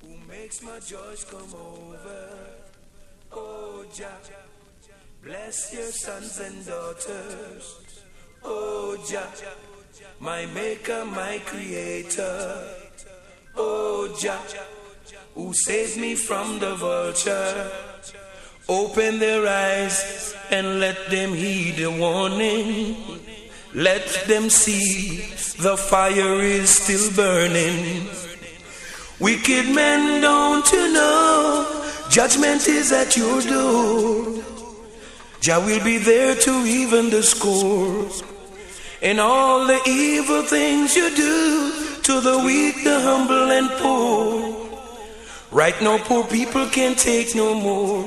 who makes my joys come over. Oh Jah, bless your sons and daughters. Oh Jah, my maker, my creator. Oh Jah, who saves me from the vulture. Open their eyes and let them heed the warning. Let them see the fire is still burning. Wicked men, don't you know? Judgment is at your door. Jah will be there to even the score. And all the evil things you do to the weak, the humble, and poor. Right now, poor people can't take no more.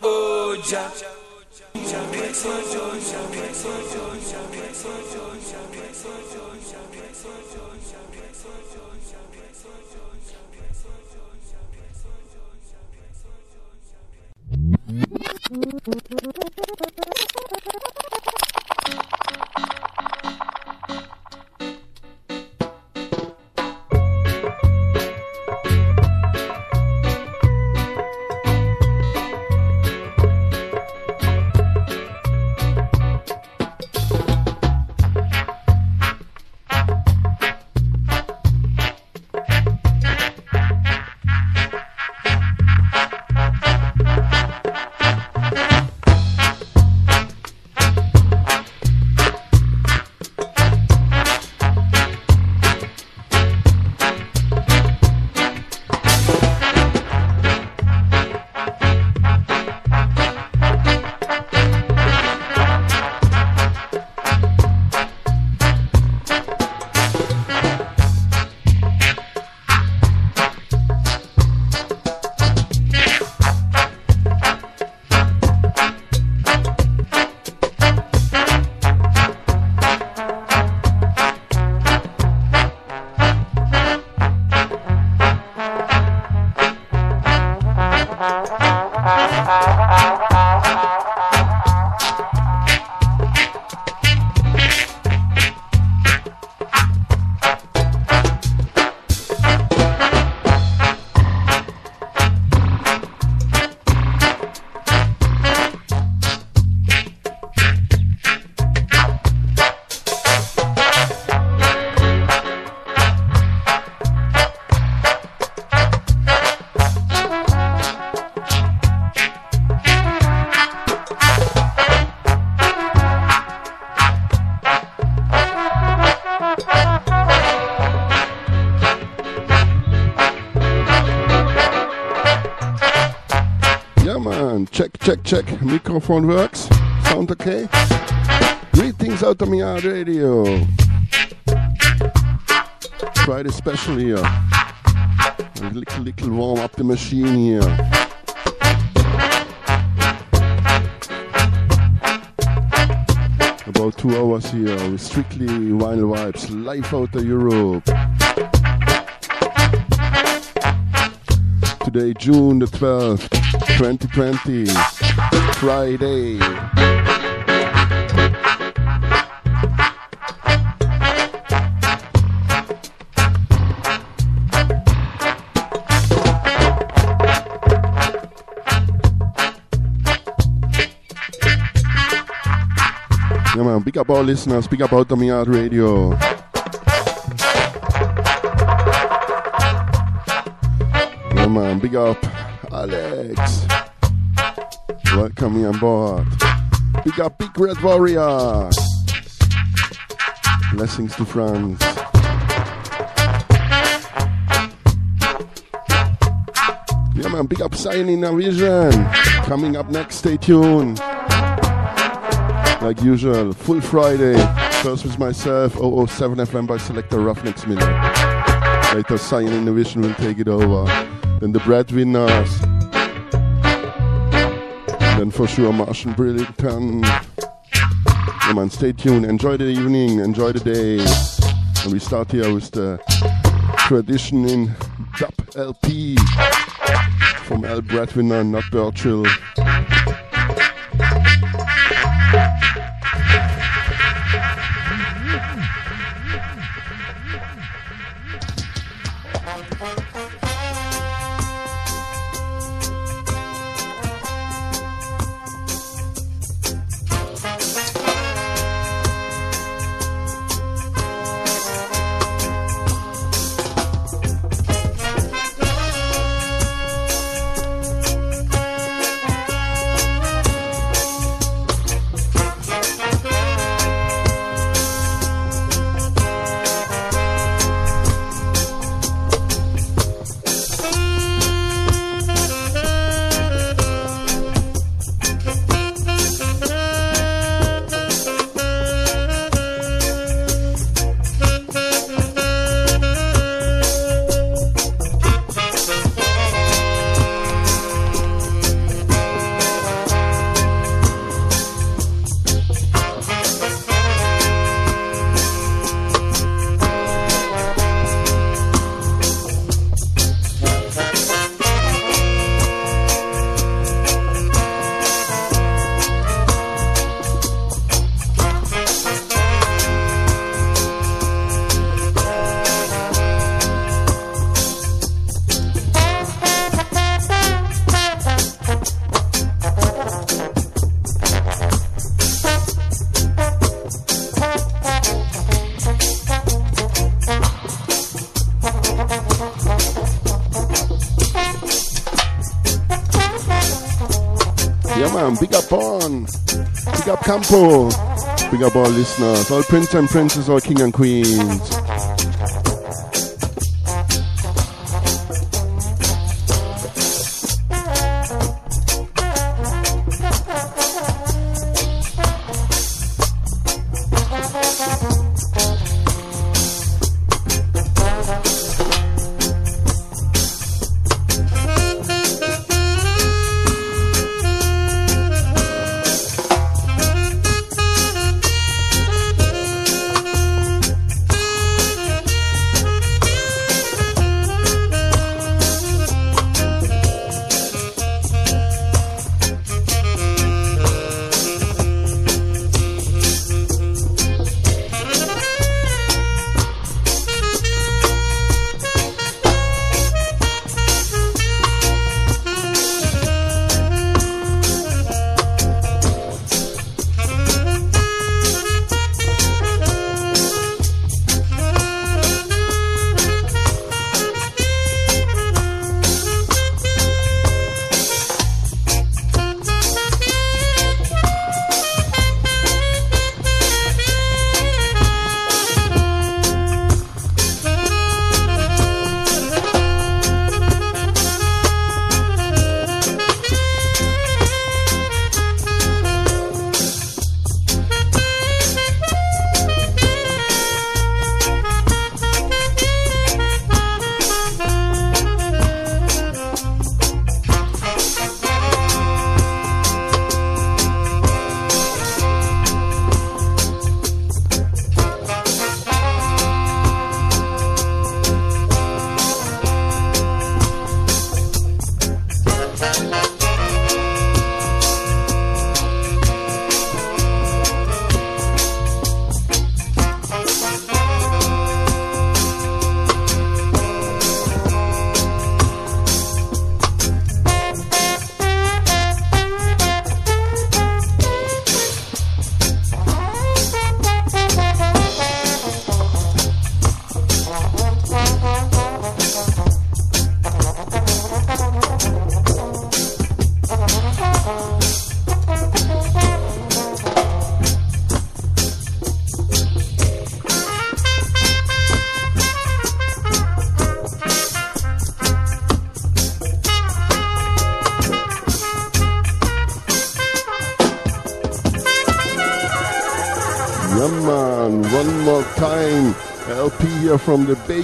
Oh, Jah. Jah makes my joy, Jah あっ! Check, check. Microphone works. Sound okay? Greetings out of my yard uh, radio. Friday special here. A little, little warm up the machine here. About two hours here with strictly vinyl vibes, live out of Europe. Today, June the 12th, 2020, Friday. Yeah man, big up our listeners, big up out of Yard Radio. Yeah man, big up Alex. Welcome me on board. Big up Big Red Warrior. Blessings to France. Yeah man, big up Sign in Vision. Coming up next, stay tuned. Like usual, full Friday. First with myself, 007 FM by Selector Ruffneck Smille. Later, Sign in Vision will take it over. Then the breadwinners. Then for sure, Martian Brilliant. Yeah, man, stay tuned. Enjoy the evening. Enjoy the day. And we start here with the tradition in dub LP from Al Breadwinner, not Birchall. Up Big up all listeners. All prince and princess, all king and queens.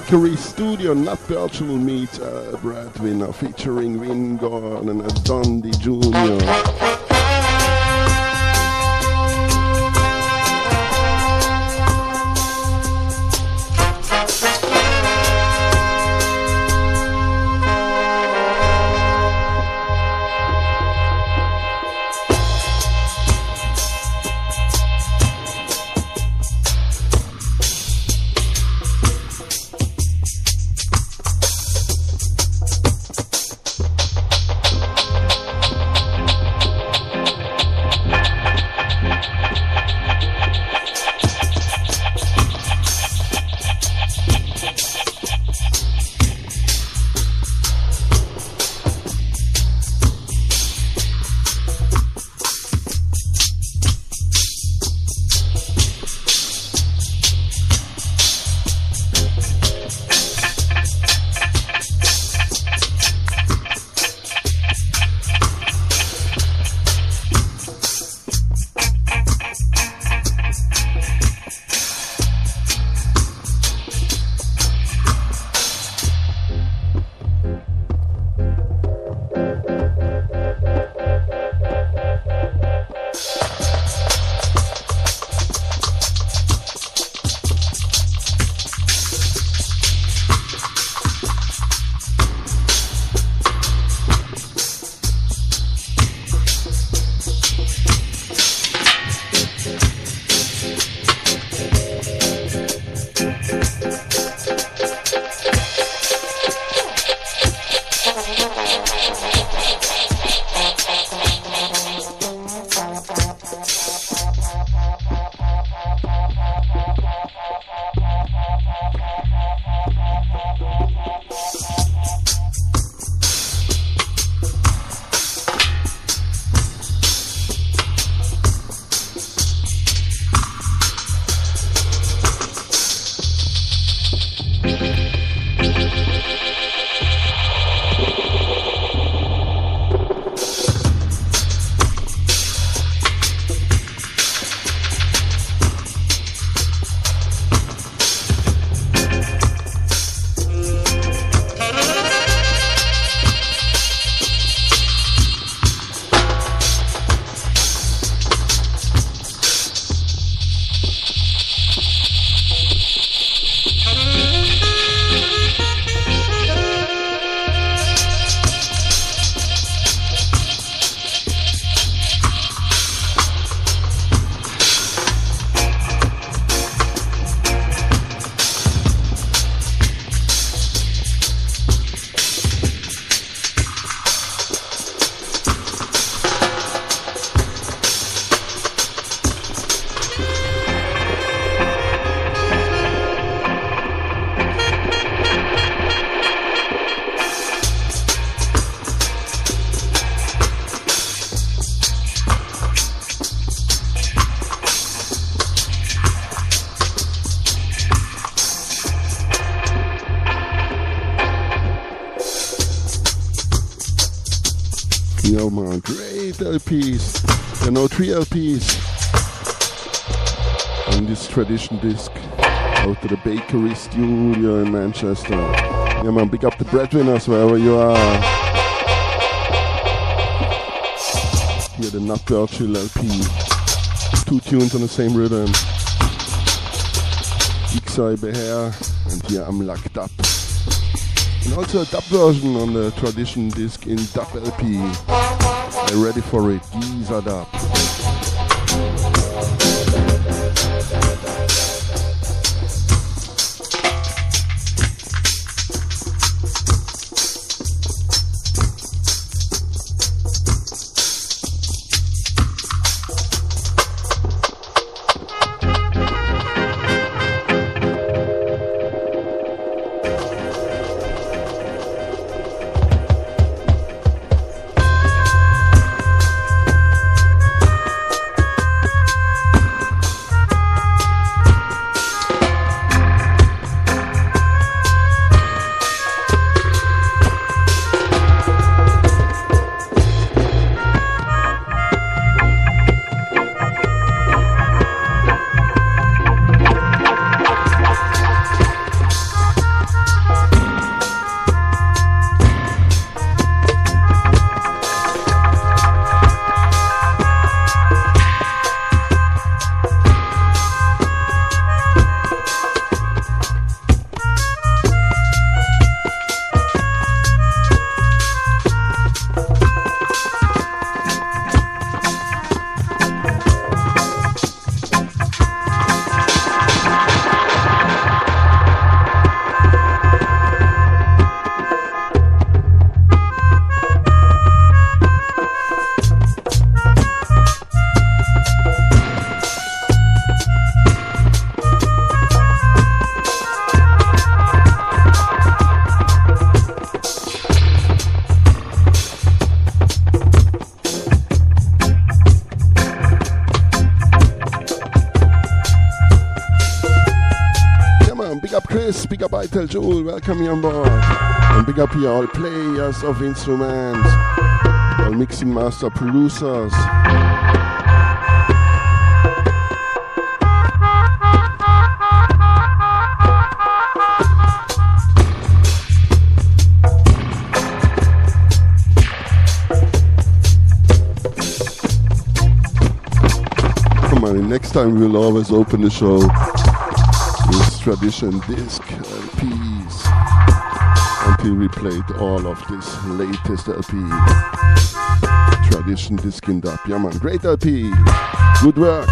Bakery studio, not will meet uh, Breadwinner featuring Wingard and Dundee Jr. tradition disc out to the Bakery Studio in Manchester. Yeah, man, pick up the breadwinners wherever you are. Here, the Nat Birchall LP. Two tunes on the same rhythm. Ixai Beher, and here I'm locked up. And also a dub version on the tradition disc in dub LP. I'm ready for it. Giza dub. Vital Joel, welcome you on board. And big up here all players of instruments, all mixing master producers. Come on, next time we'll always open the show tradition disc LPs until we played all of this latest LP. Tradition Disc In Dub. Yeah man, great LP. Good work.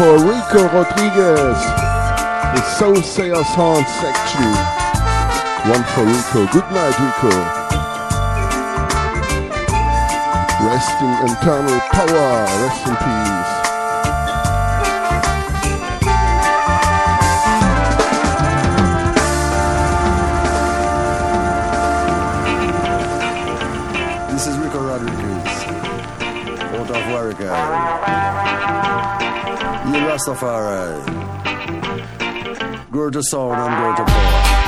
For Rico Rodriguez. The Soothsayer Sound section. One for Rico. Good night, Rico. Resting eternal power. Rest in peace. Rastafari. Go to sound and go to power.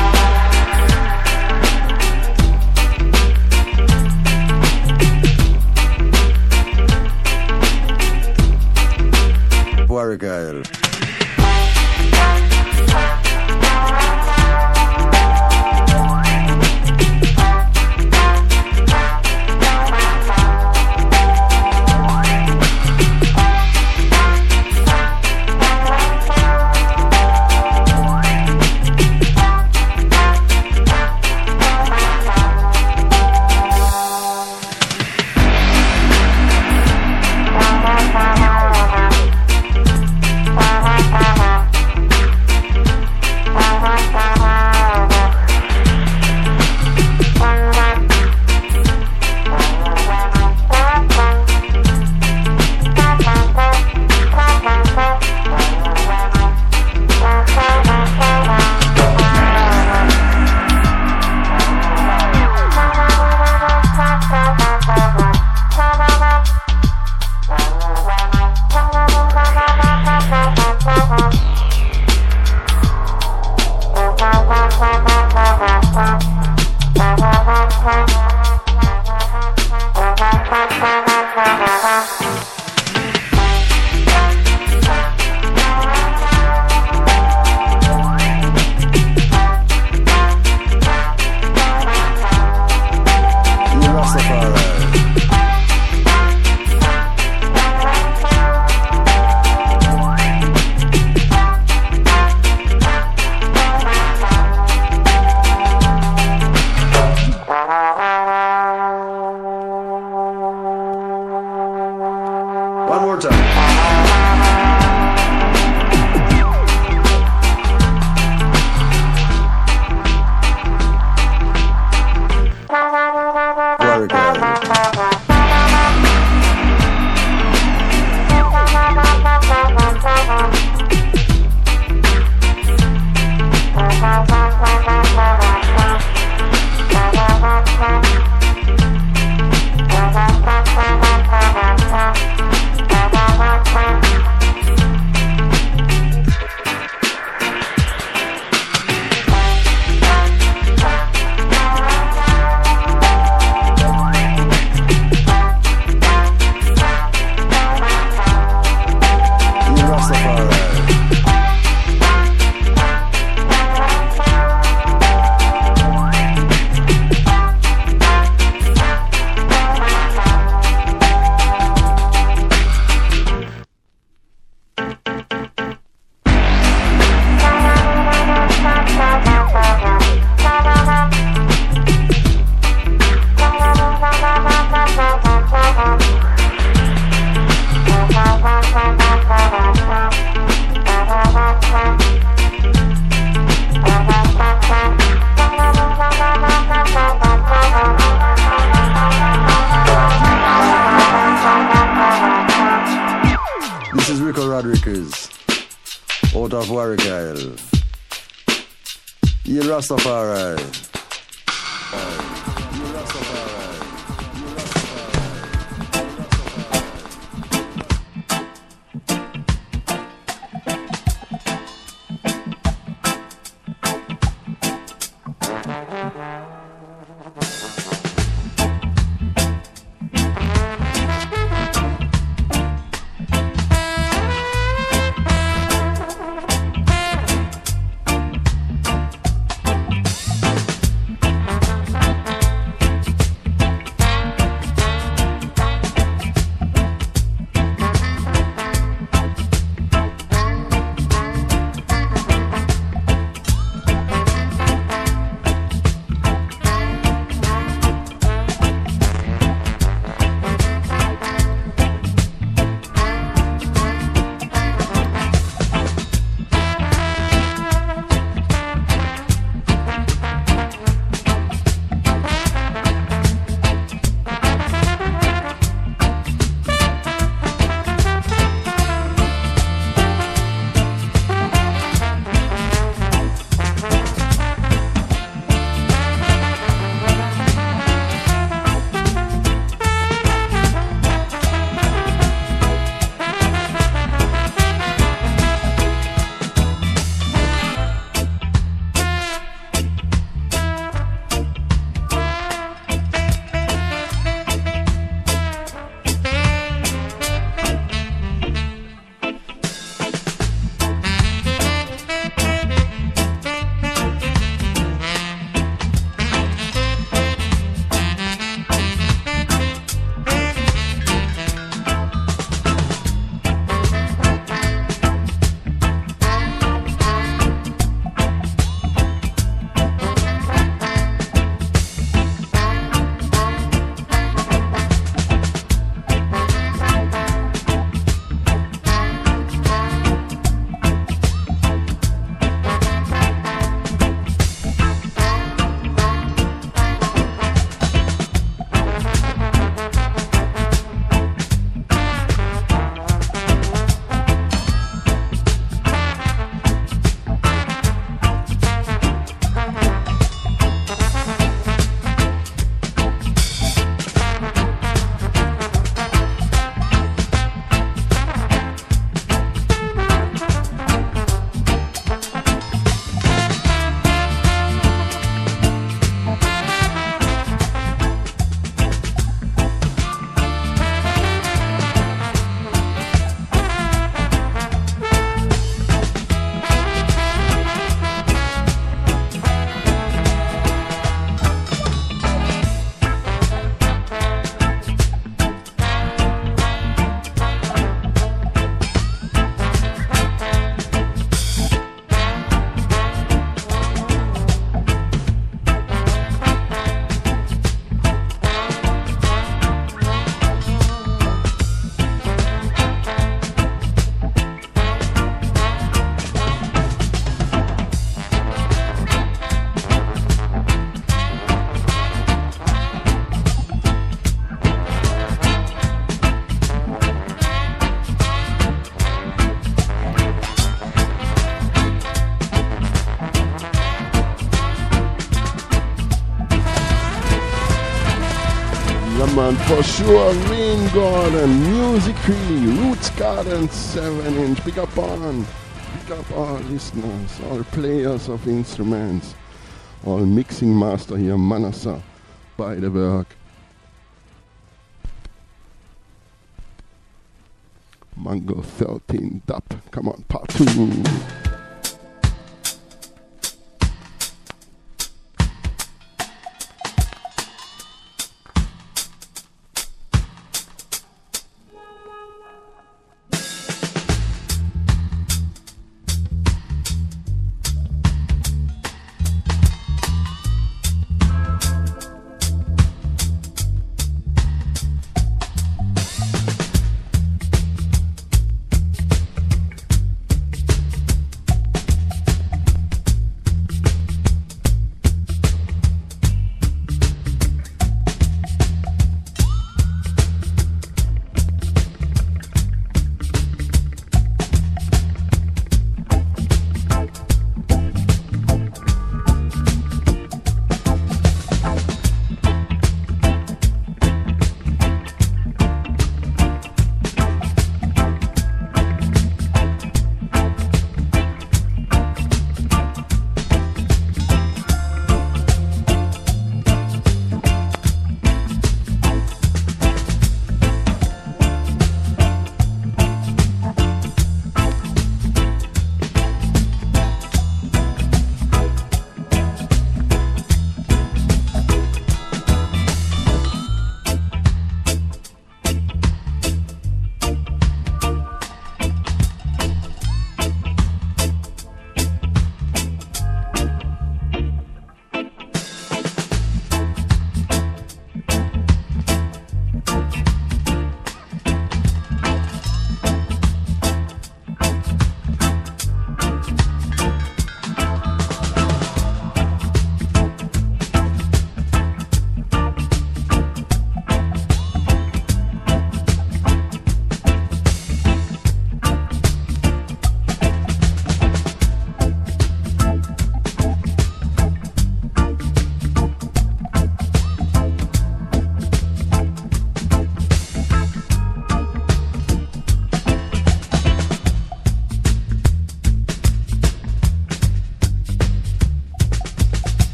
You Joshua Rain Music Musically, Roots Garden 7 inch. Big up on, big up all listeners, all players of instruments, all mixing master here, Manasa, by the work. Mango 13 Dub, come on, part 2.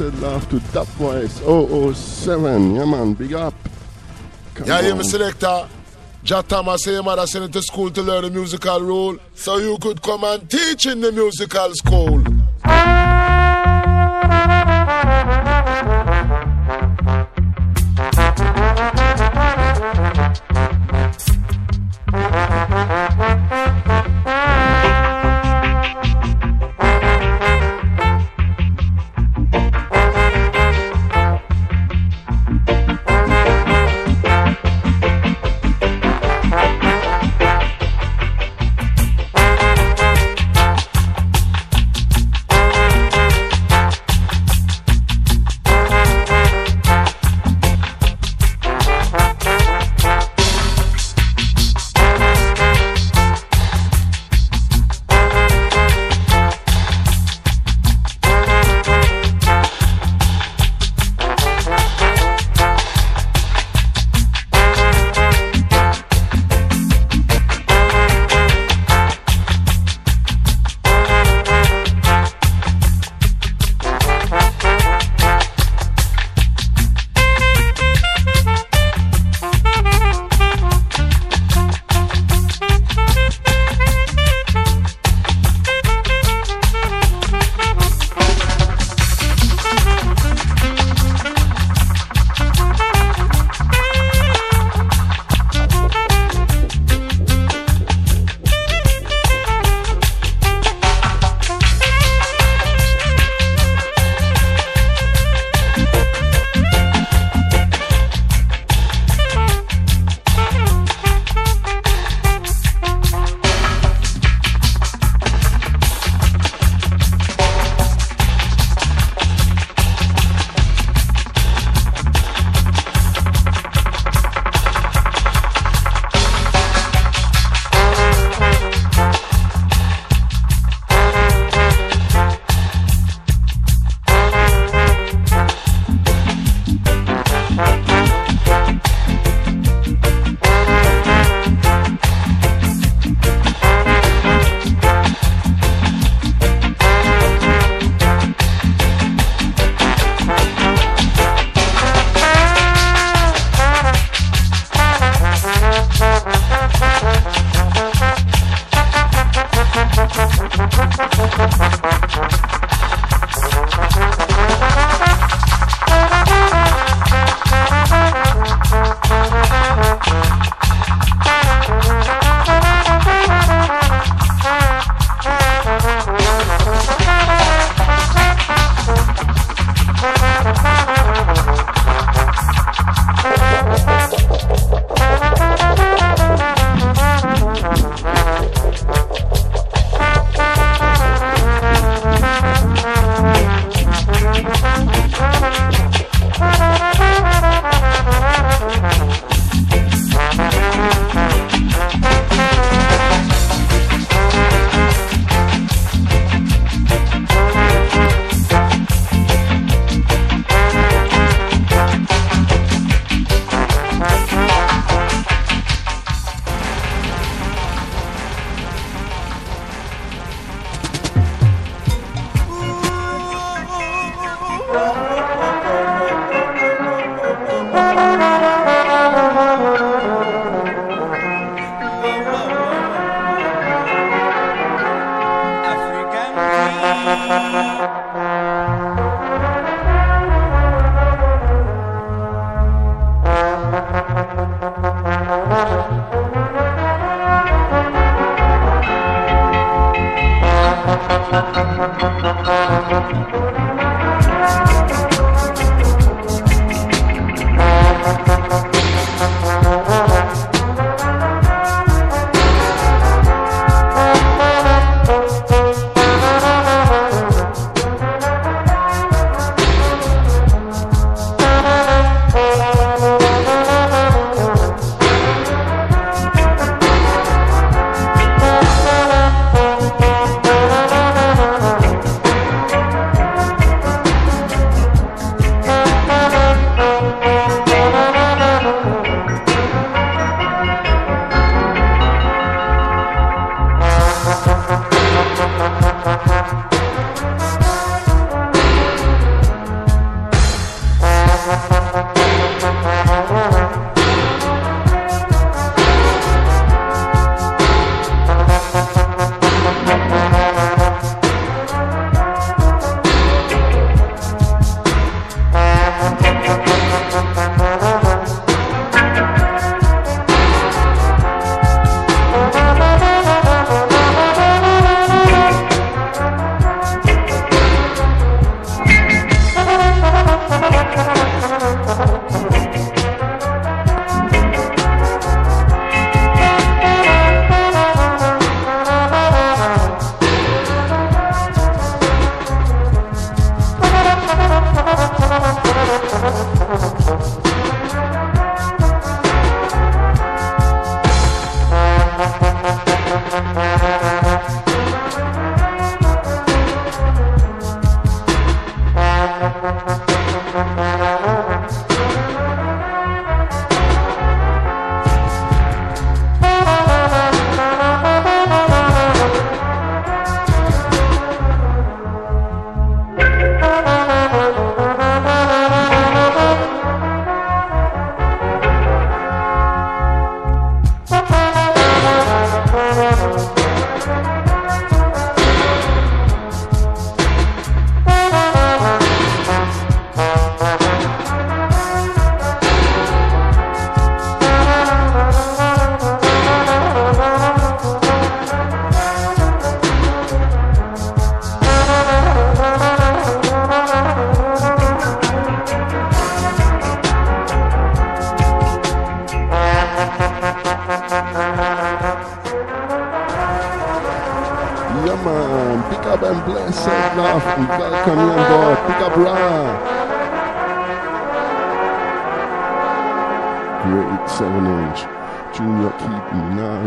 said love to Dub Voice 007. Yeah, man, big up. Come yeah. I'm a selector. Jah Thomas Hamer, mother sent to school to learn the musical role, so you could come and teach in the musical school.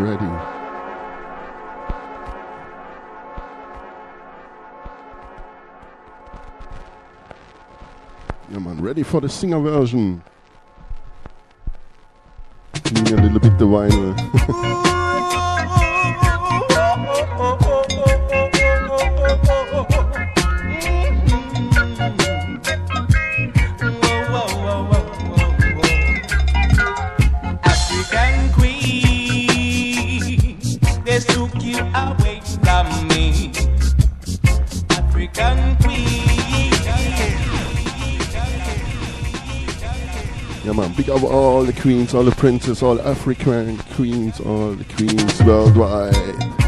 Ready. Yeah man, ready for the singer version. Need a little bit the vinyl. Big up all the queens, all the princes, all the African queens, all the queens worldwide.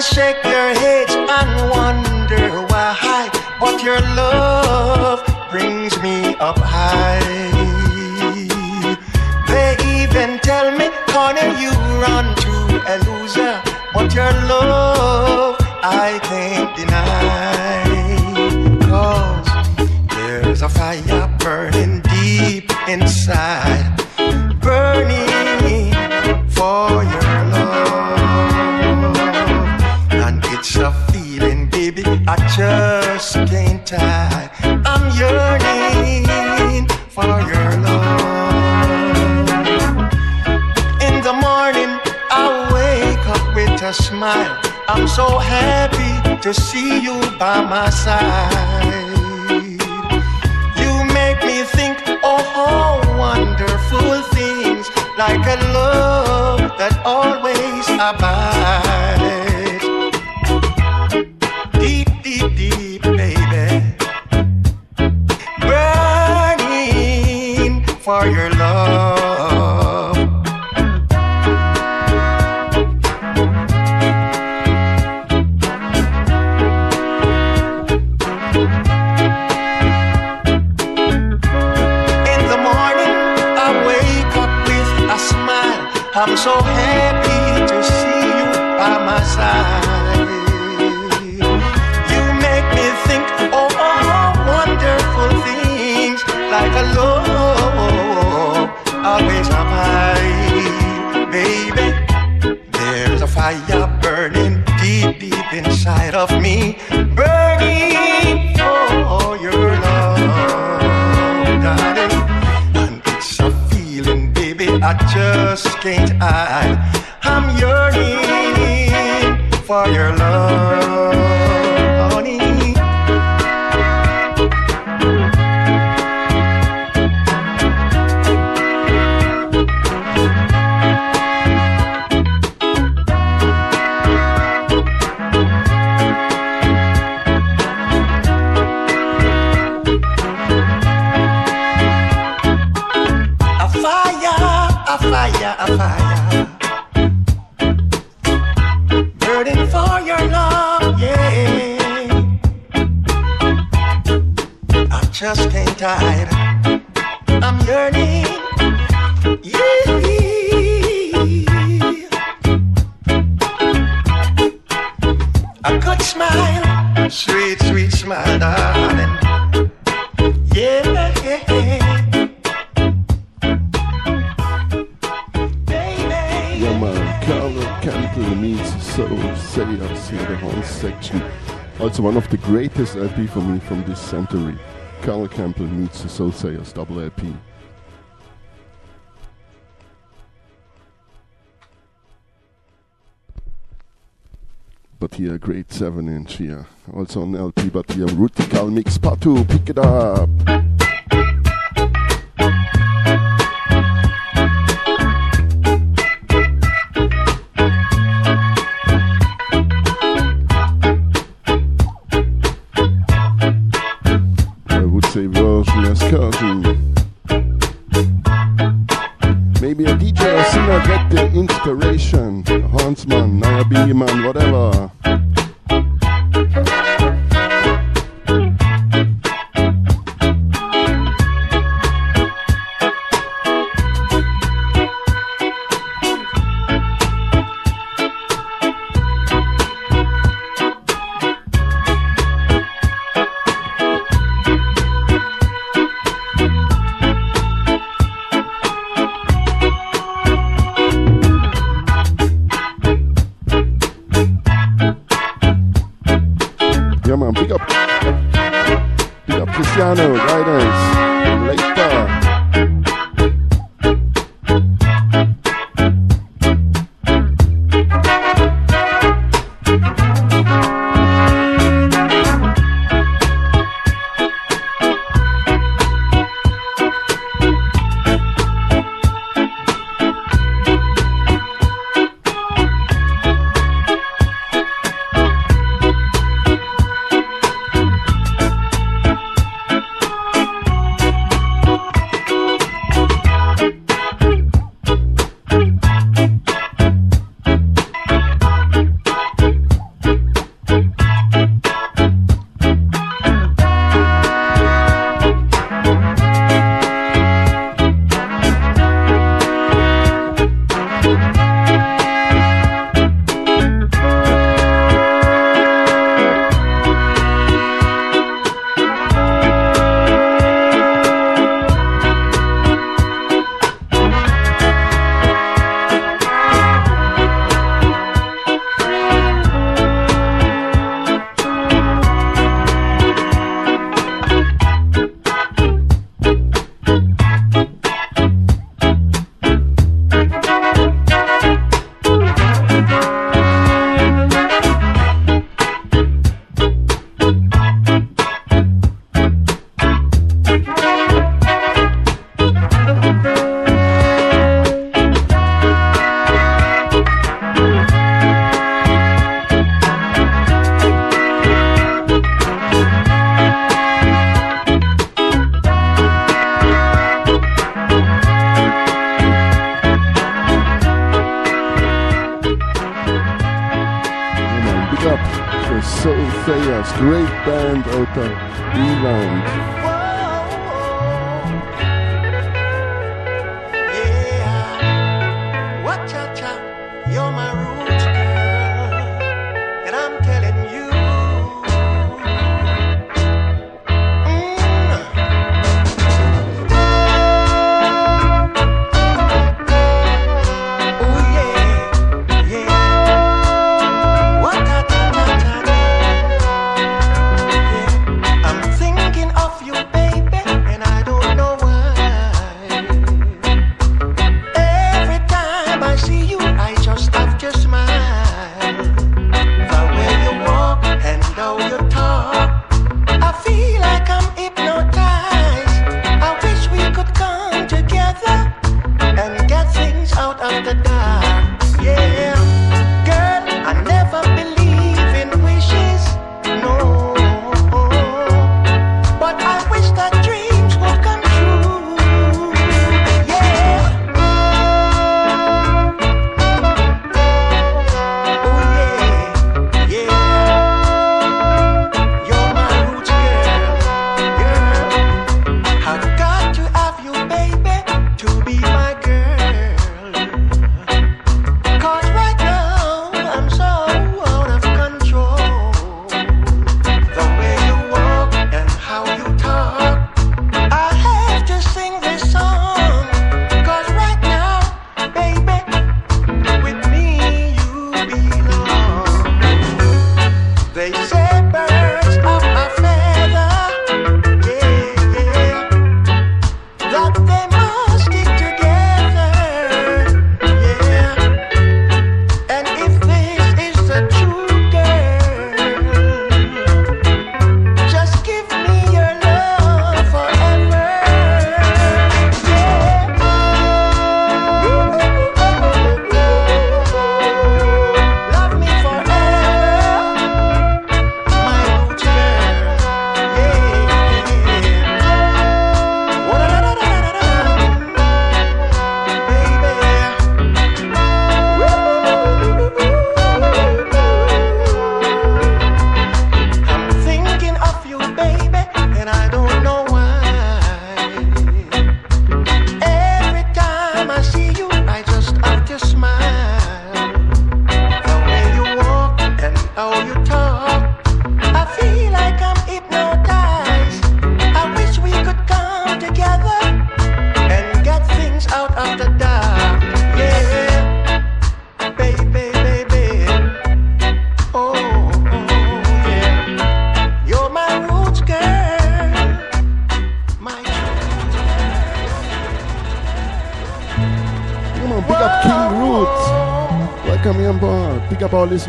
and shake their heads and wonder why. What your love brings me up high. They even tell me, "Connie, you run to a loser, but your love. so happy to see you by my side. You make me think of all wonderful things, like a love that always abides. Deep, deep, deep, baby, burning for your love. from this century. Cornell Campbell meets the Soothsayers double LP. But here, great 7 inch here. Also on LP, but here, Rootical Mix Part 2. Pick it up! man, whatever.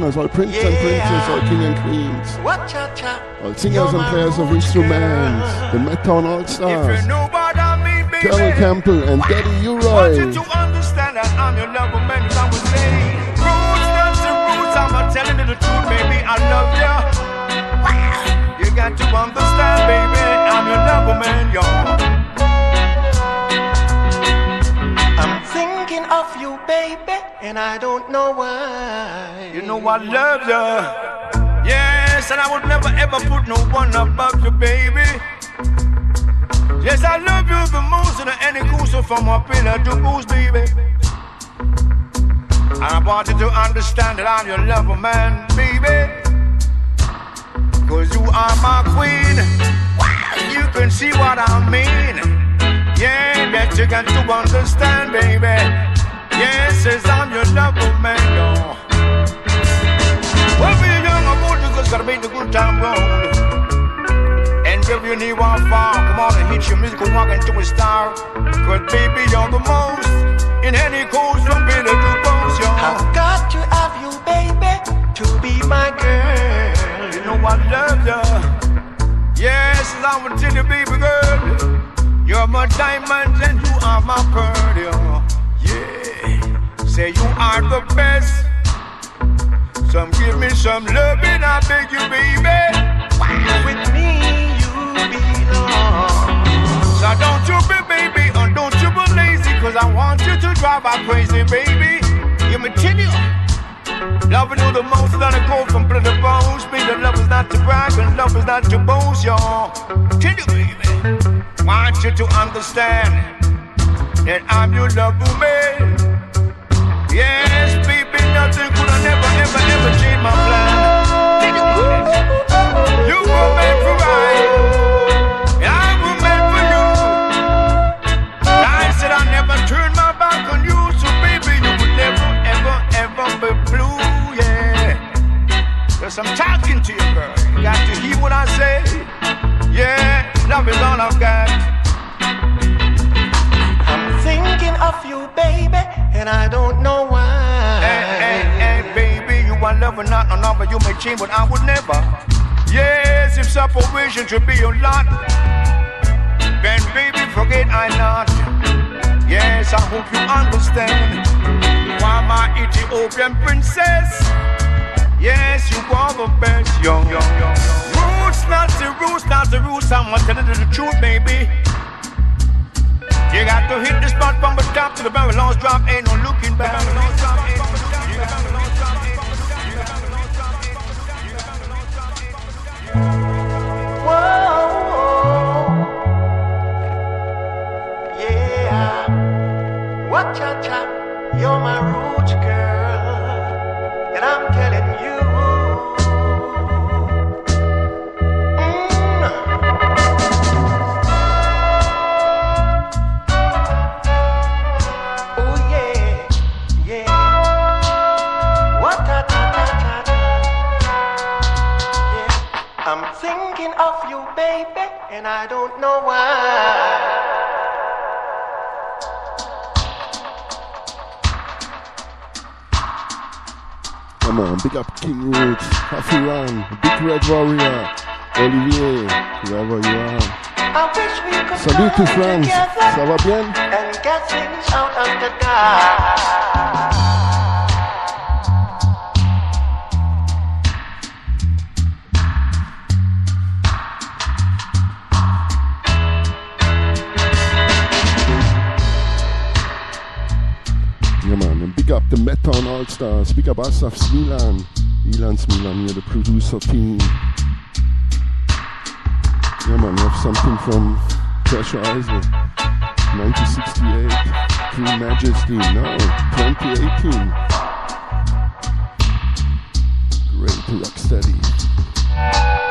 Listeners, all princes yeah. and princesses, all king and queens, all singers and players of instruments, the Medtone All Stars, Cornell Campbell and Daddy U-Roy. you to understand that I'm your lover, man, I was saying. Roots, that's the roots, I'm telling you the truth, baby, I love ya. You got to understand, baby, I'm your lover, man, y'all. you, baby, and I don't know why. You know I love you. Yes, and I would never ever put no one above you, baby. Yes, I love you the most in any cruiser from a pillar to boost, baby. And I want you to understand that I'm your lover, man, baby. Cause you are my queen. You can see what I mean. Yeah, that you got to understand, baby. Yes, says I'm your lover, man, I'm old, because gotta make the good time roll. And if you need one far, come on and hit your musical walk into a star. Cause baby, you're the most in any coast from bitter to bones, y'all. I've got to have you, baby, to be my girl. You know I love you. Yes, I tell you, baby girl. You're my diamond and you are my pearl, y'all. Say you are the best. Some give me some loving, I beg you, baby. With me, you belong. So don't you be baby, and don't you be lazy, cause I want you to drive me crazy, baby. You you. Loving you the most, let it go from blood to bones. Be the love is not to brag and love is not to boast, y'all. You, baby. Want you to understand that I'm your lover, man. Yes, baby, nothing could have never, ever, ever change my plan. You were meant for right. I was made for you. I said I never turned my back on you, so baby, you would never, ever, ever be blue. Yeah. Cause I'm talking to you, girl. You got to hear what I say. Yeah, love is all I've got. I'm thinking of you, baby, and I don't know why. Hey, hey, hey, you are loving not a number you may change, but I would never. Yes, if separation should be your lot, then baby, forget I not. Yes, I hope you understand why my Ethiopian princess Yes, you are the best, young, young, young. Roots, not the roots, not the roots. I'm telling you the truth, baby. You got to hit the spot from the top to the very last drop. Ain't no looking back. Whoa, yeah. What cha cha? You're my root girl, and I'm telling of you, baby, and I don't know why. Come on, big up King Roots, Run, Big Red Warrior, Olivier, whoever you are. I wish we could Salut to France, ça va bien? and get things out of the dark. Up the Medtone All Stars, big up Asaf Smilan, Ilan Smilan here, the producer team. Yeah man, we have something from Pressure Isaac, 1968, Queen Majesty, no, 2018. Great Rocksteady. From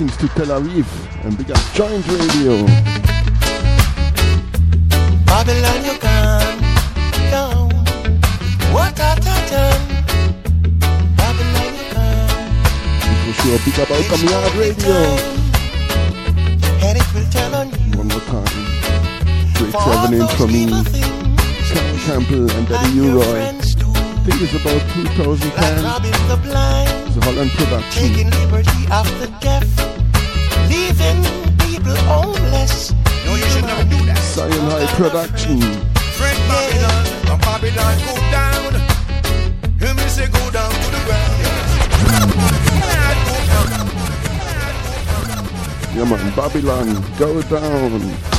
blessings to Tel Aviv, and big up Joint Radio. Babylon, you gone down. What a done. Babylon, you gone. For sure, big up Outta Mi Yard Radio. And it will tell on you. One more time. Great inch for me. Sky Campbell and Daddy U-Roy. I think it's about Like 2010. robbing the blind. It's a Holland production. Taking liberty of the leaving people oh, homeless. No, you should never do that. Production. Friend Babylon. Babylon, go down. Him is a go down to the ground. Yeah man, Babylon, go down.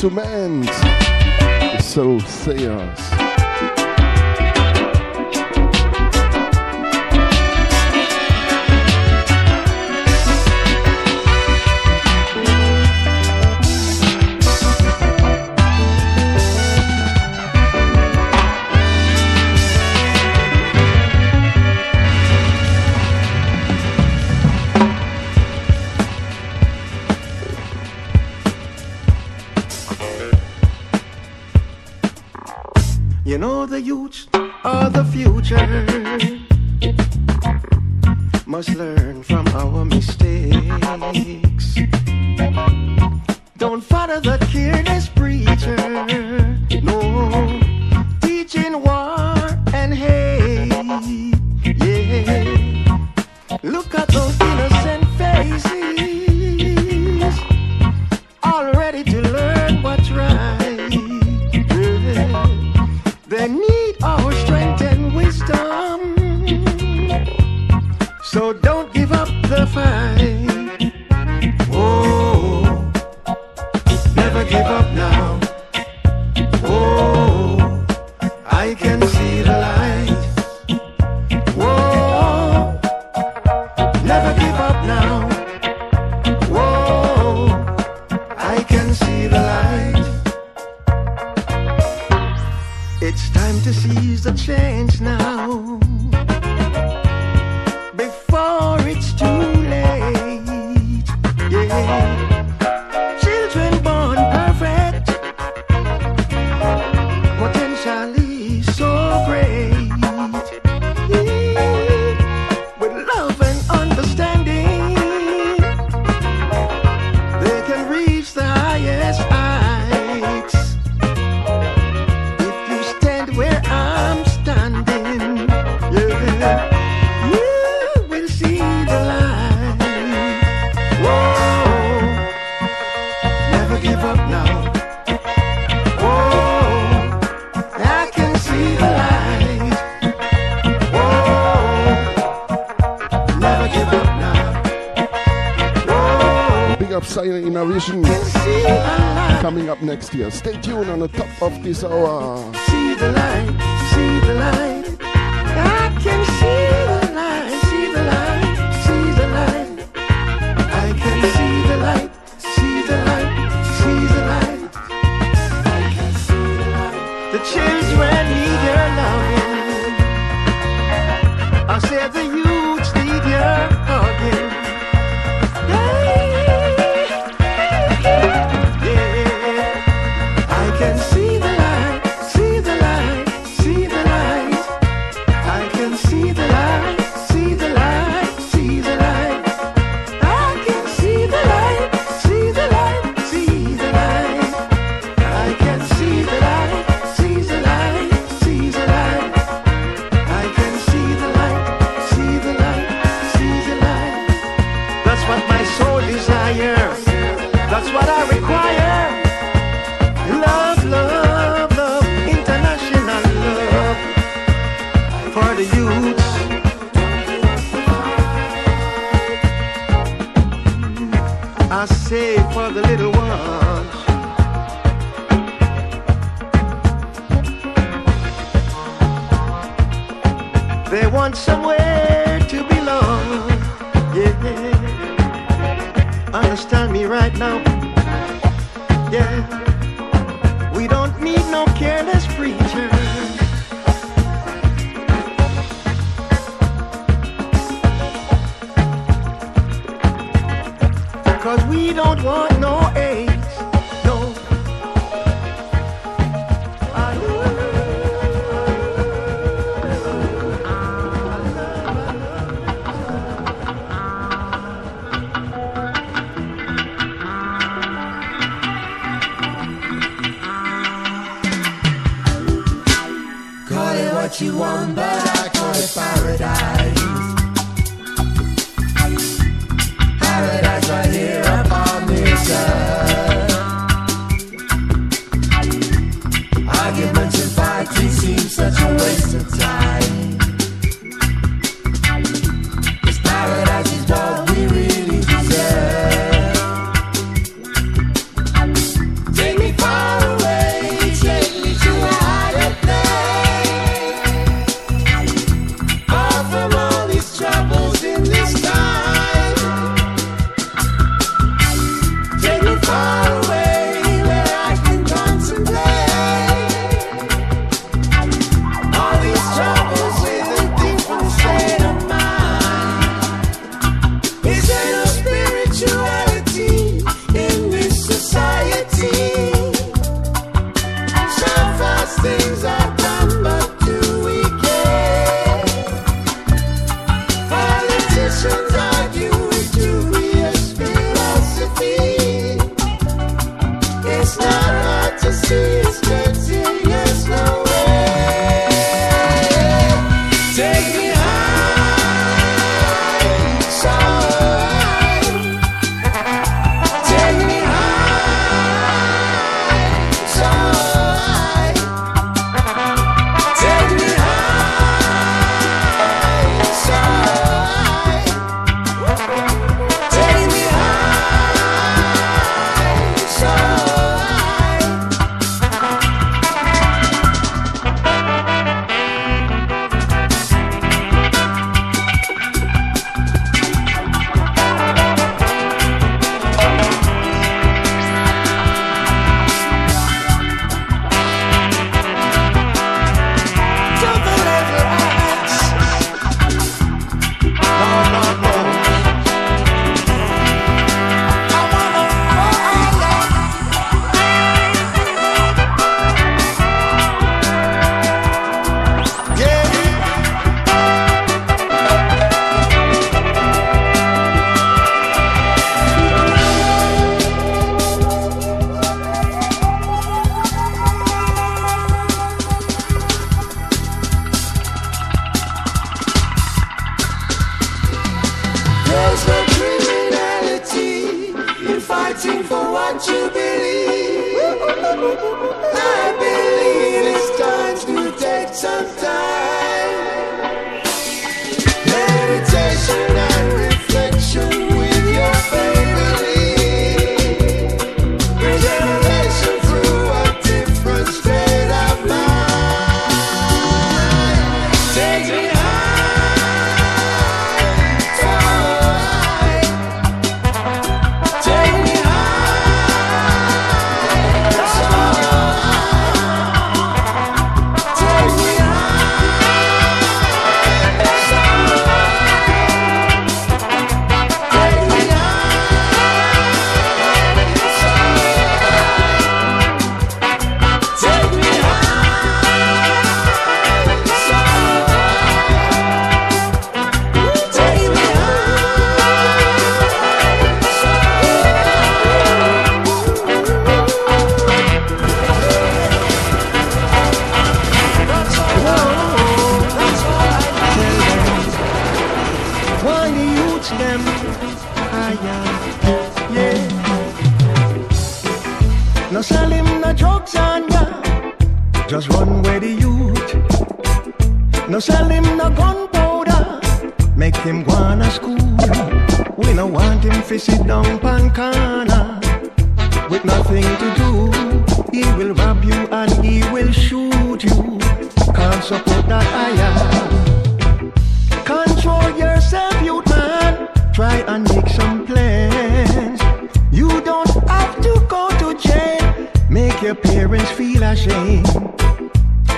Sumel. learn from our mistakes. Don't follow the careless preacher. last year. Stay tuned on the top of this hour.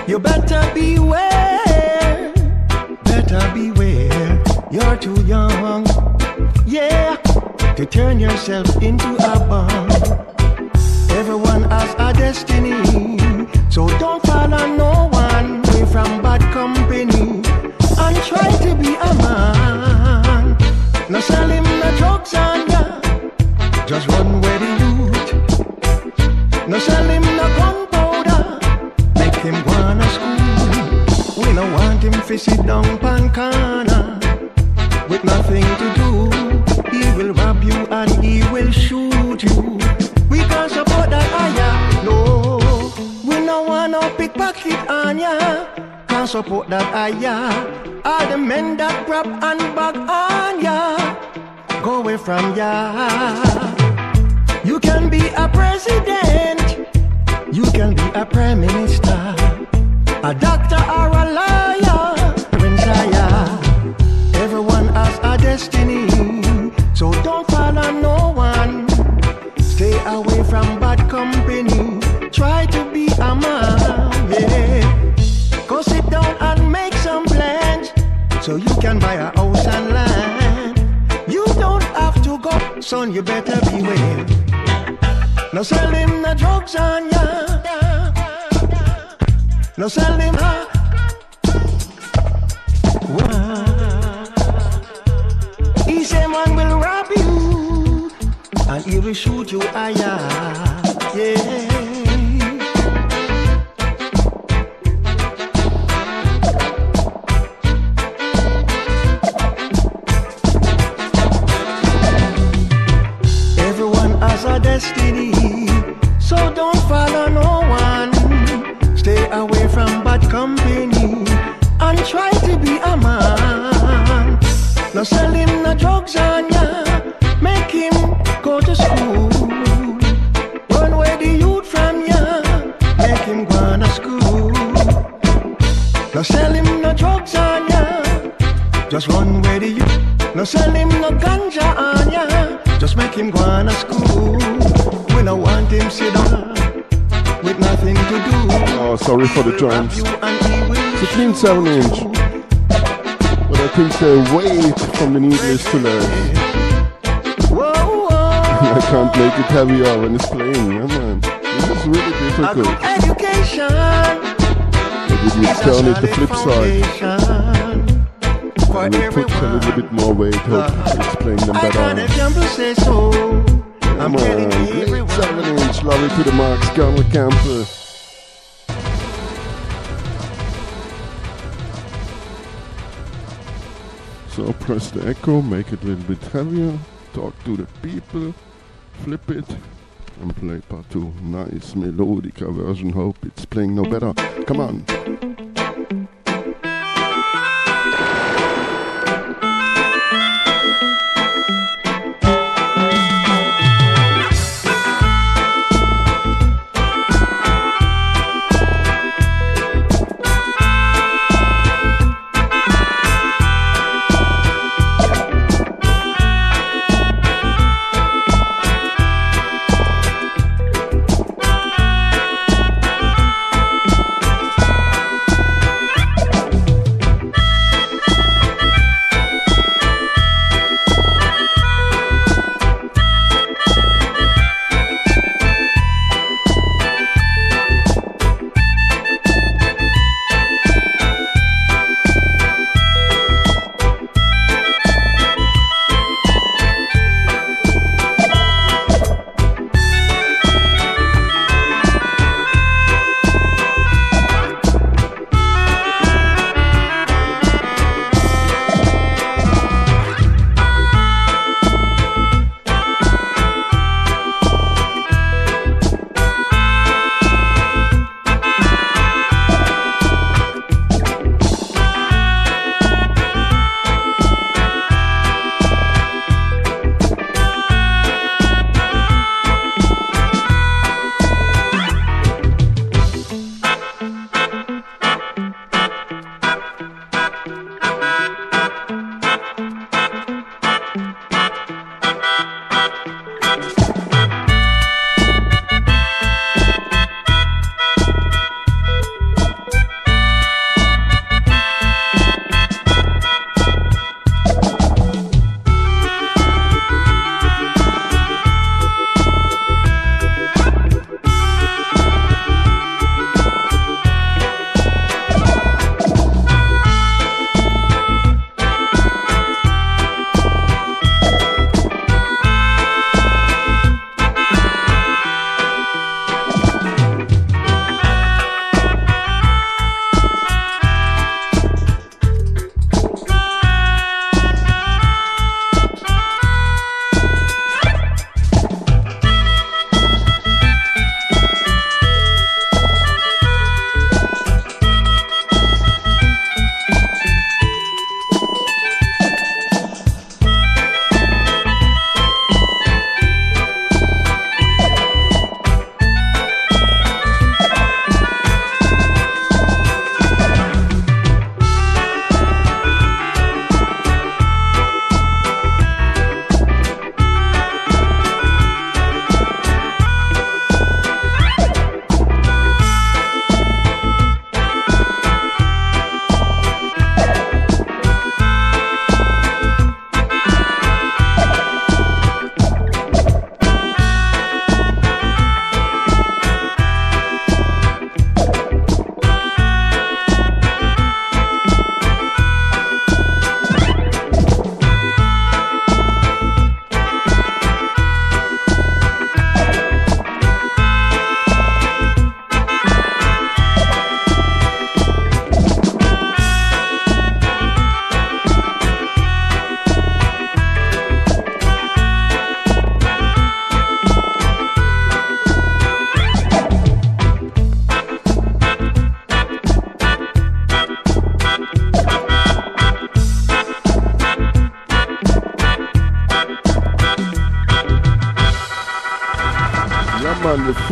You better beware. Better beware. You're too young. Yeah. To turn yourself into a bomb. Everyone has a destiny. So don't follow no one away from bad company. And try to be a Can't support that higher. All the men that grab and bag on ya. Go away from ya. You can be a president. You can be a prime minister. A doctor or a lawyer. So you can buy a house and land. You don't have to go, son. You better beware. No sell him no drugs on ya. No sell him ha. He say man will rob you and he will shoot you higher. Yeah. Sorry for the drums. You and he will It's a clean 7 inch. But I think the weight from the needle is too low. Whoa, whoa. I can't make it heavier when it's playing. Yeah, man. This is really difficult. education But if you turn it the flip side, and you put a little bit more weight, hope it's playing them better. I'm Come on, great 7 inch, love it to the max, Cornell Campbell. So press the echo, make it a little bit heavier, talk to the people, flip it, and play part two. Nice melodica version. Hope it's playing no better. Come on.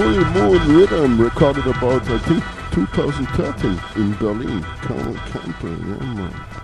Rhythm recorded about, I think, 2013 in Berlin. Cornell Campbell, yeah, man.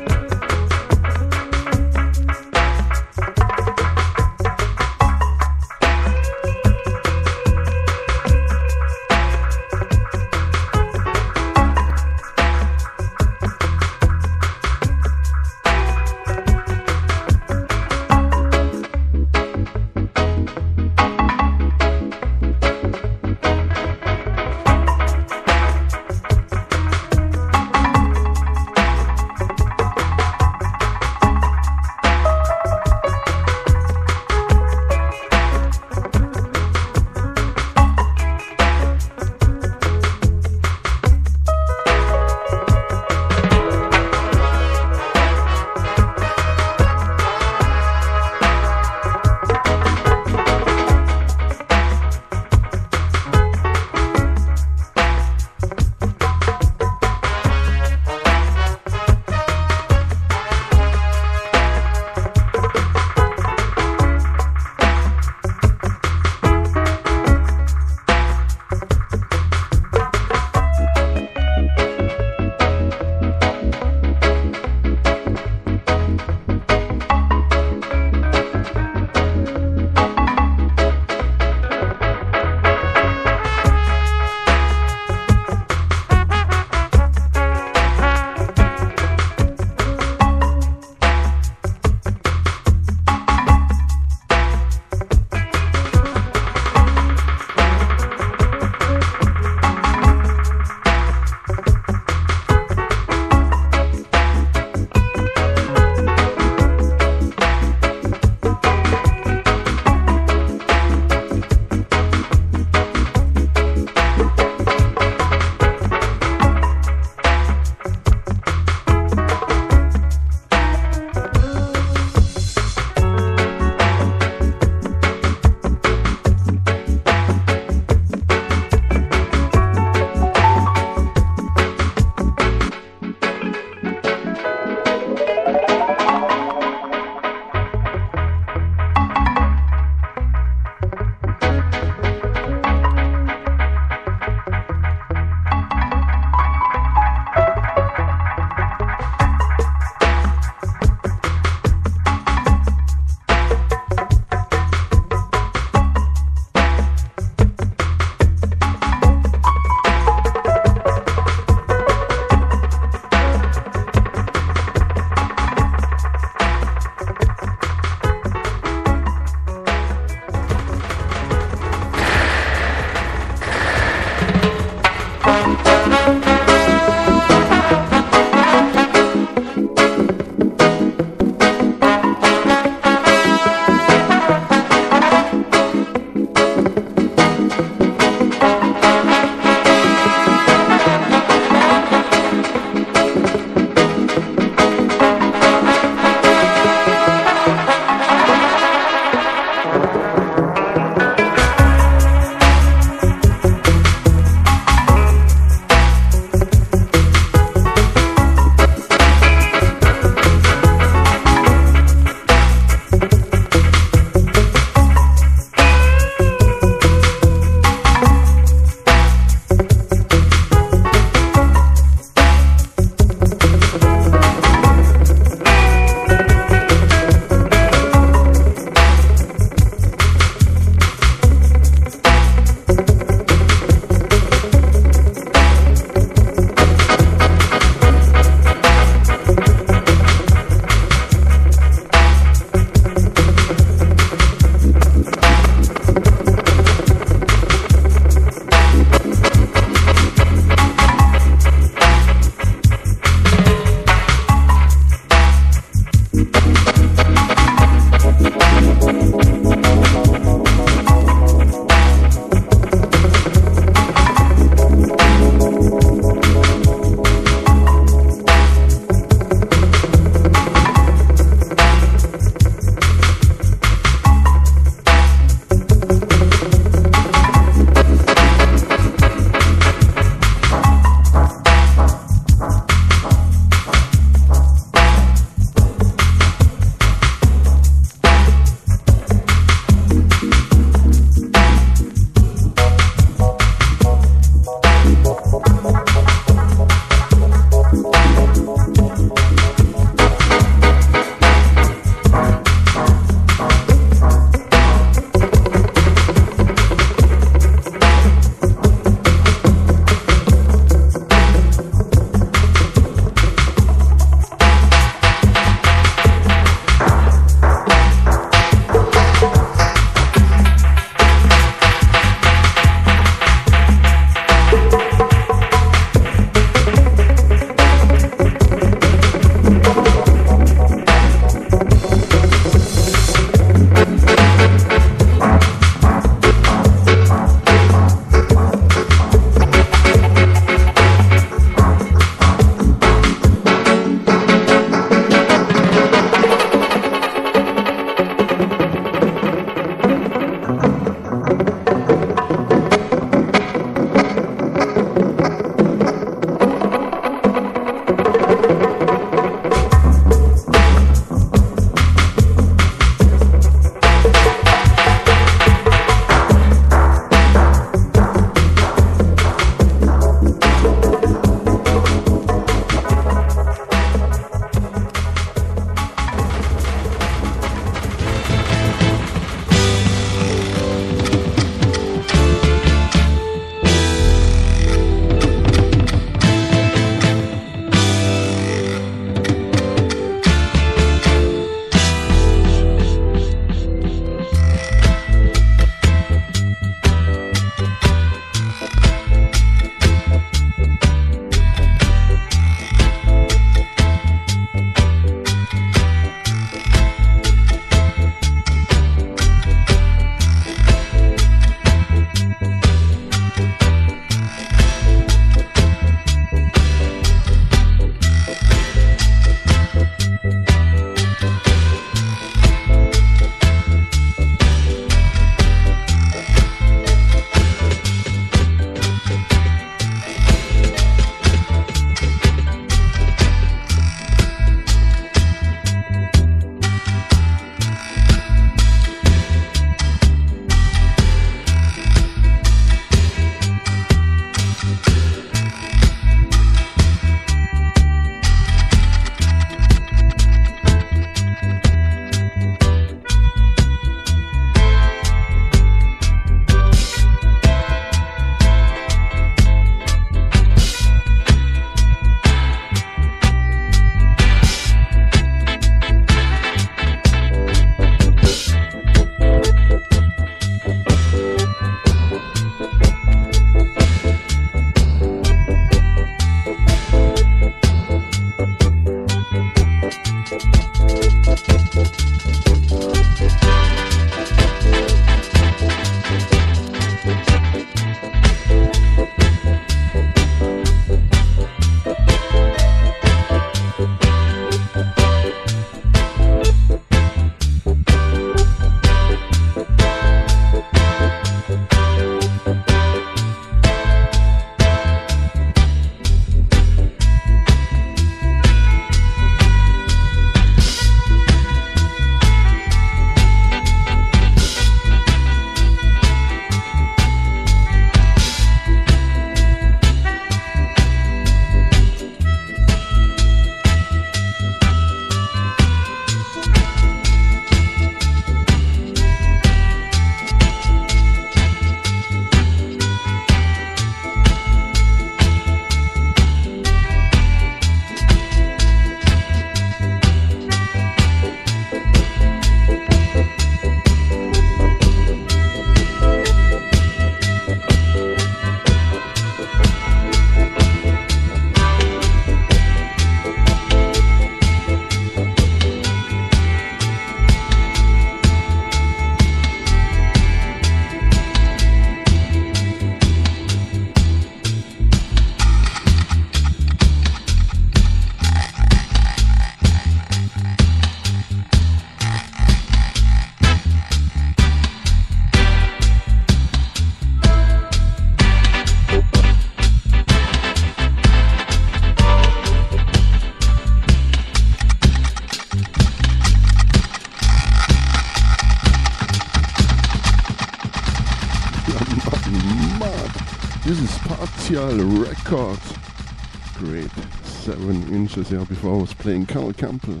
Inches, yeah, before I was playing Cornell Campbell.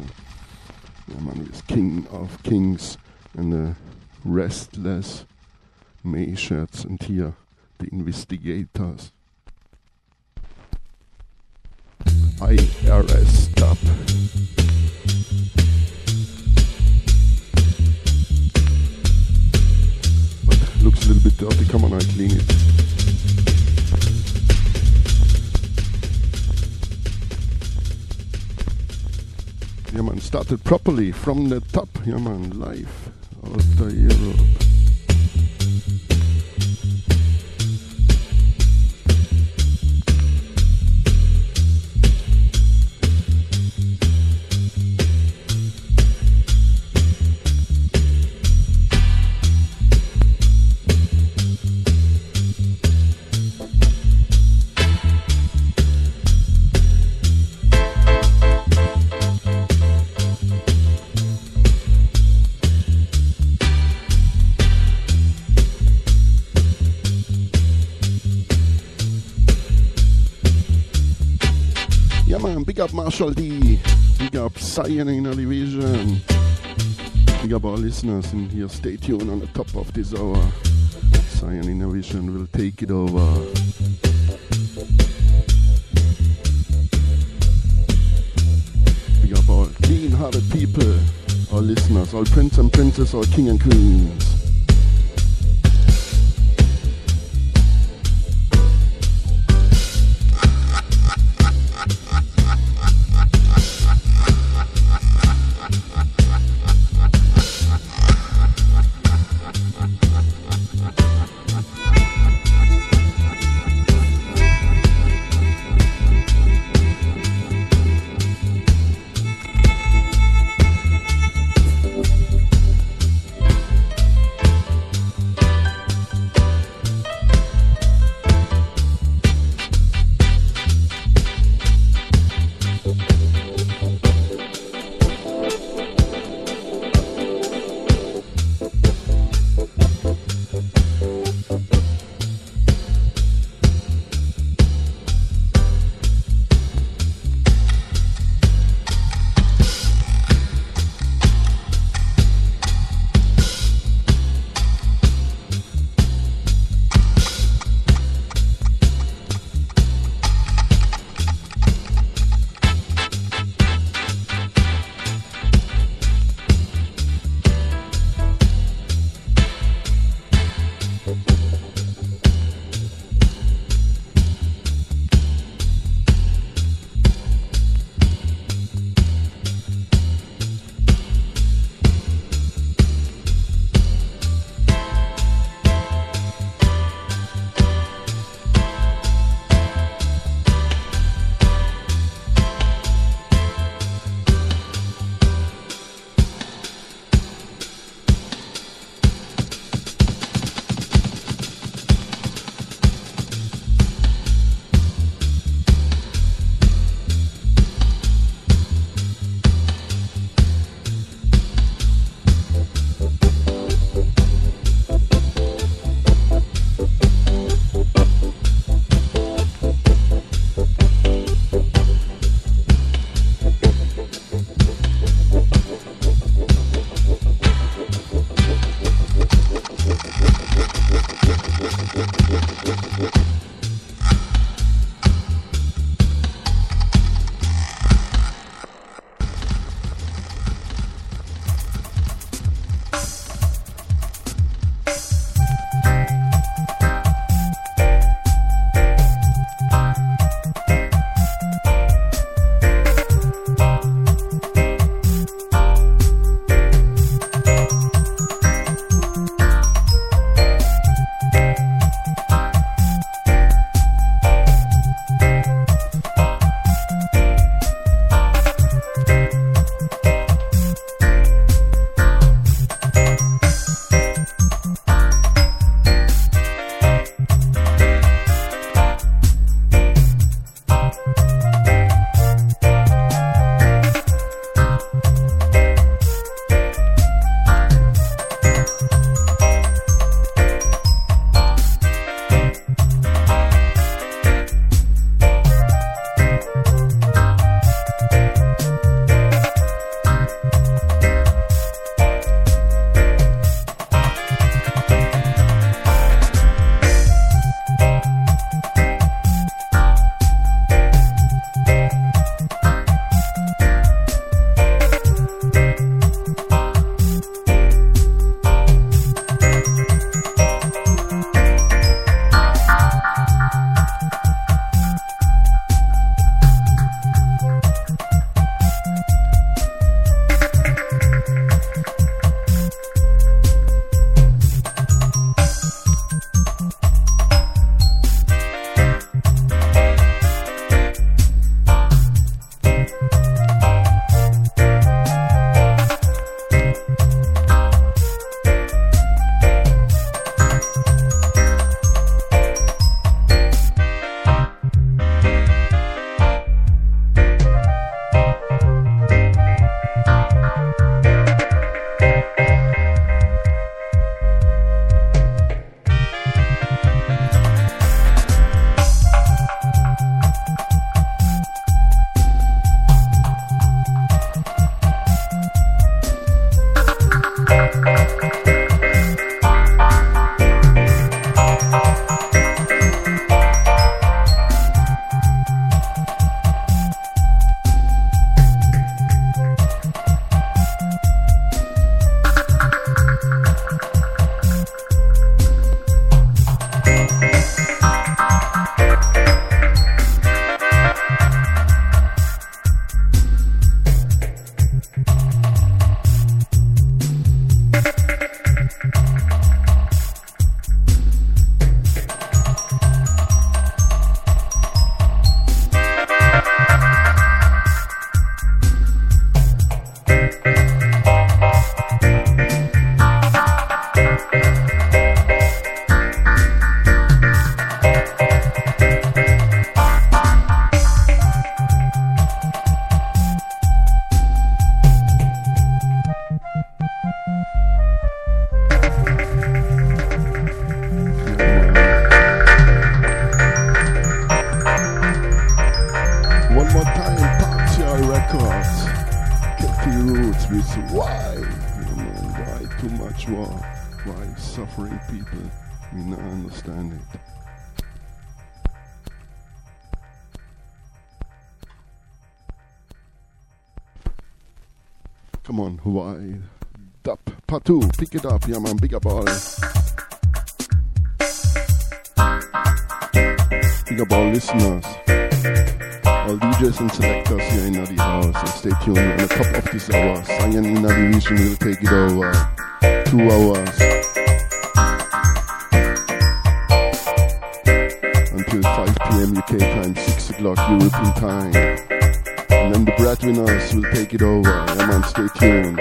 Yeah, man, with King of Kings and the Restless Mashaits and here the Investigators. IRS stop. But looks a little bit dirty. Come on, I clean it. Yeah man, started properly from the top. Yeah man, live out of Europe. Big up Marshall D. Big up Cyan in Elevation. Big up our listeners in here. Stay tuned on the top of this hour. Cyan Innovation will take it over. Big up all clean-hearted people, our listeners, all prince and princess, all king and queens. Why suffering people? We not understand it. Come on, why? Dup, Patu, pick it up, yeah man, big up all. Big up all listeners all DJs and selectors here in the house. And stay tuned. In a couple of this hour, Cyan in the division will take it over. Two hours. Until 5 p.m. UK time, 6 o'clock European time. And then the breadwinners will take it over. Yeah, man, stay tuned.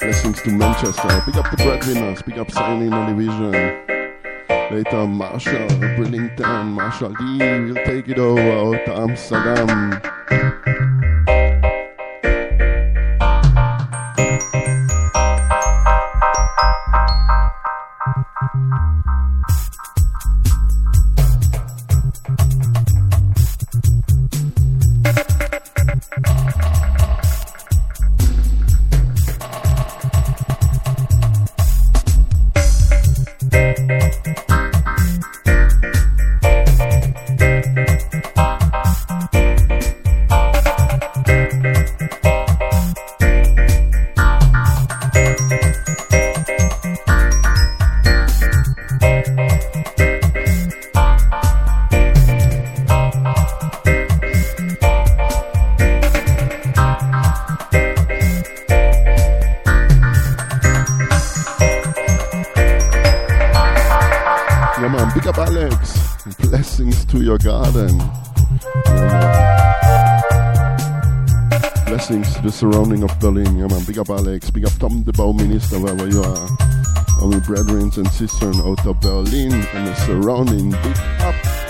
Blessings to Manchester. Pick up the breadwinners. Pick up in the division. Later, Marshall, Brillington, Marshall D will take it over Amsterdam. Up Alex. Big up Tom, the Bow Minister, wherever you are. All my brethren and sisters out of Berlin and the surrounding. Big up.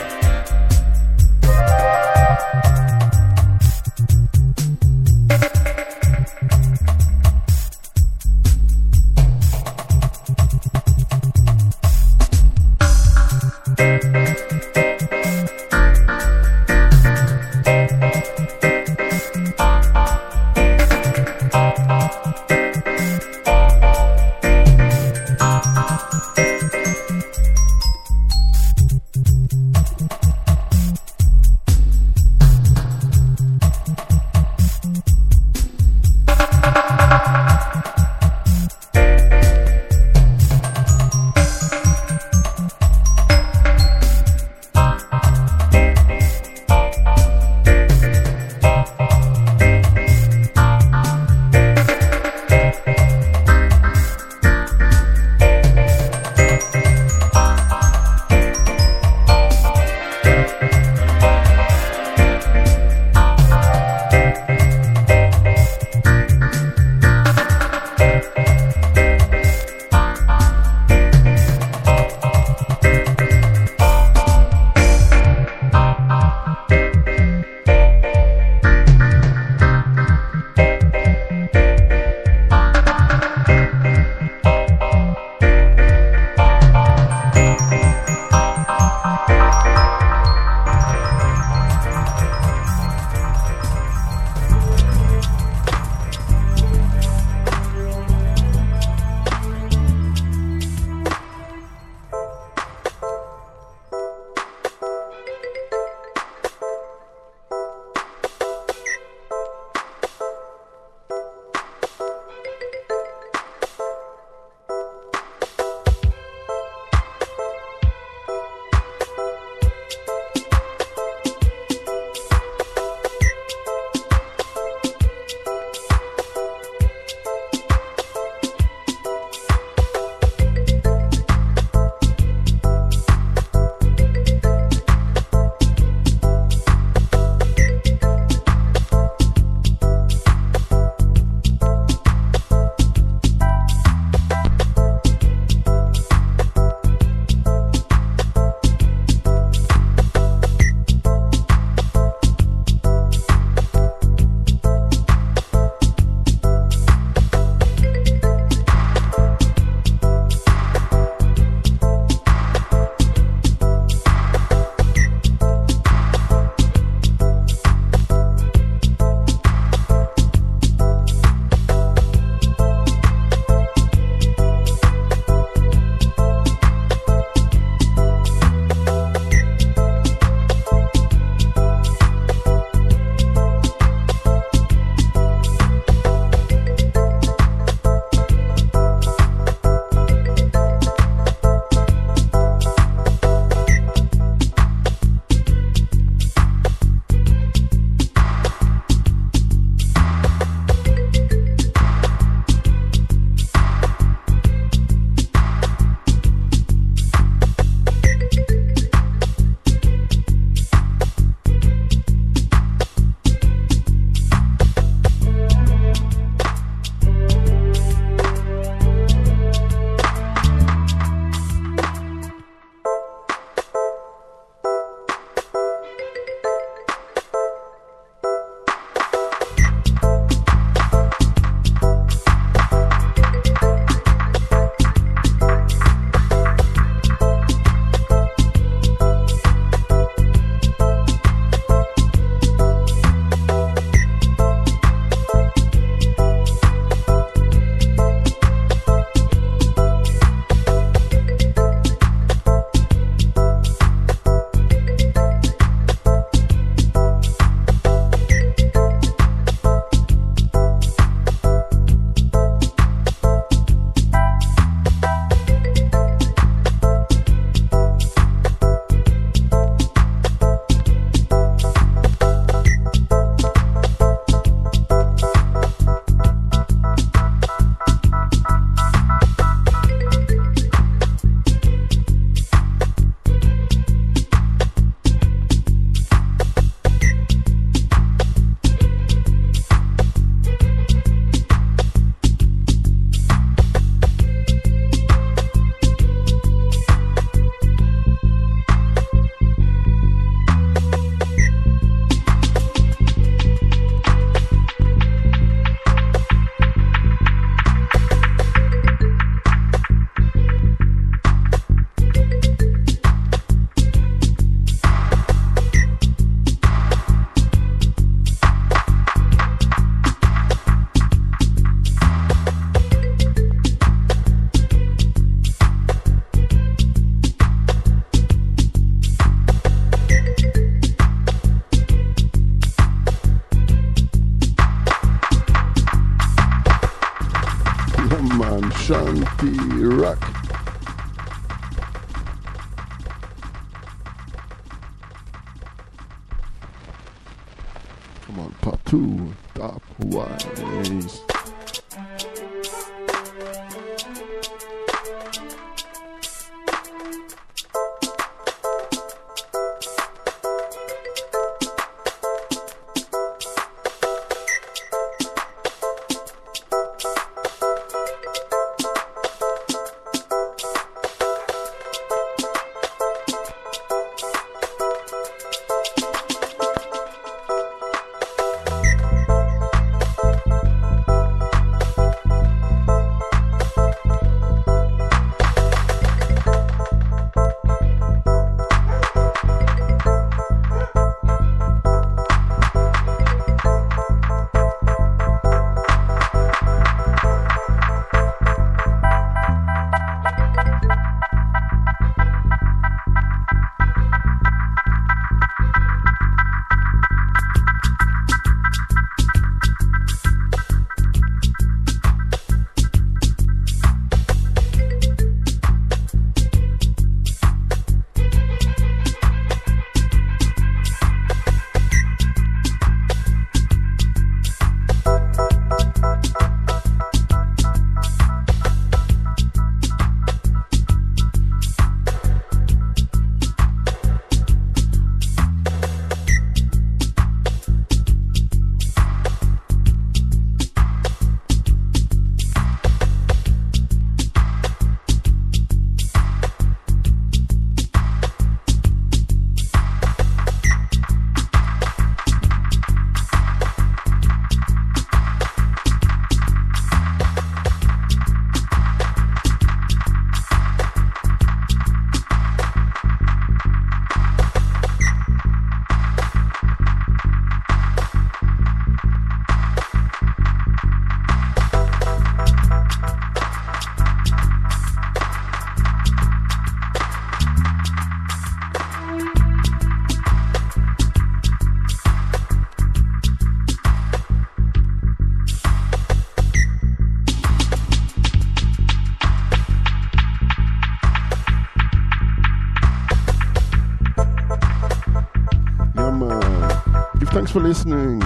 For listening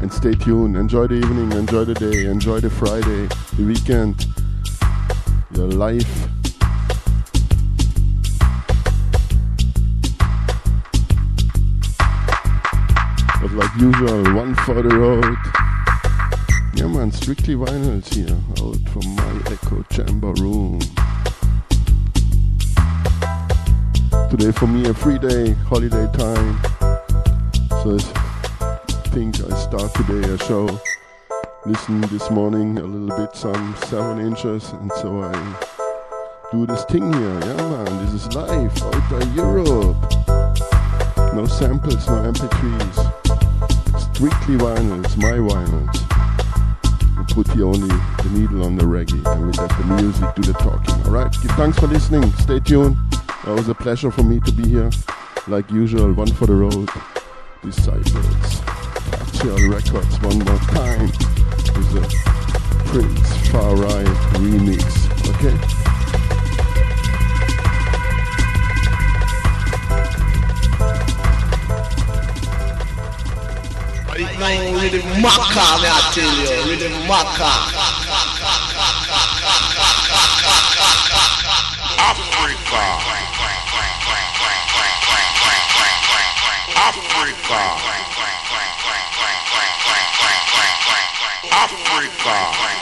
and stay tuned. Enjoy the evening, enjoy the day, enjoy the Friday, the weekend, your life. But like usual, one for the road. Yeah man, strictly vinyls here, out from my echo chamber room. Today for me a free day, holiday time. So it's think I start today a show. Listen this morning a little bit, some seven inches, and so I do this thing here. Yeah, man, this is live out of Europe. No samples, no MP3s. Strictly vinyls, my vinyls. We put here only the needle on the reggae, and we let the music do the talking. Alright, thanks for listening. Stay tuned. It was a pleasure for me to be here. Like usual, one for the road. Disciples. Montreal Records one more time with a Prince Far I remix. Okay? The maca, I tell you, the maca. Africa. Africa. And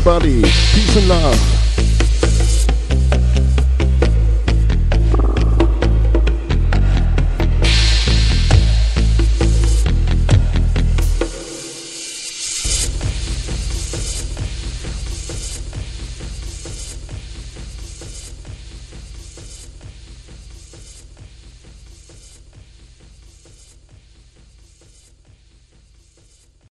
everybody.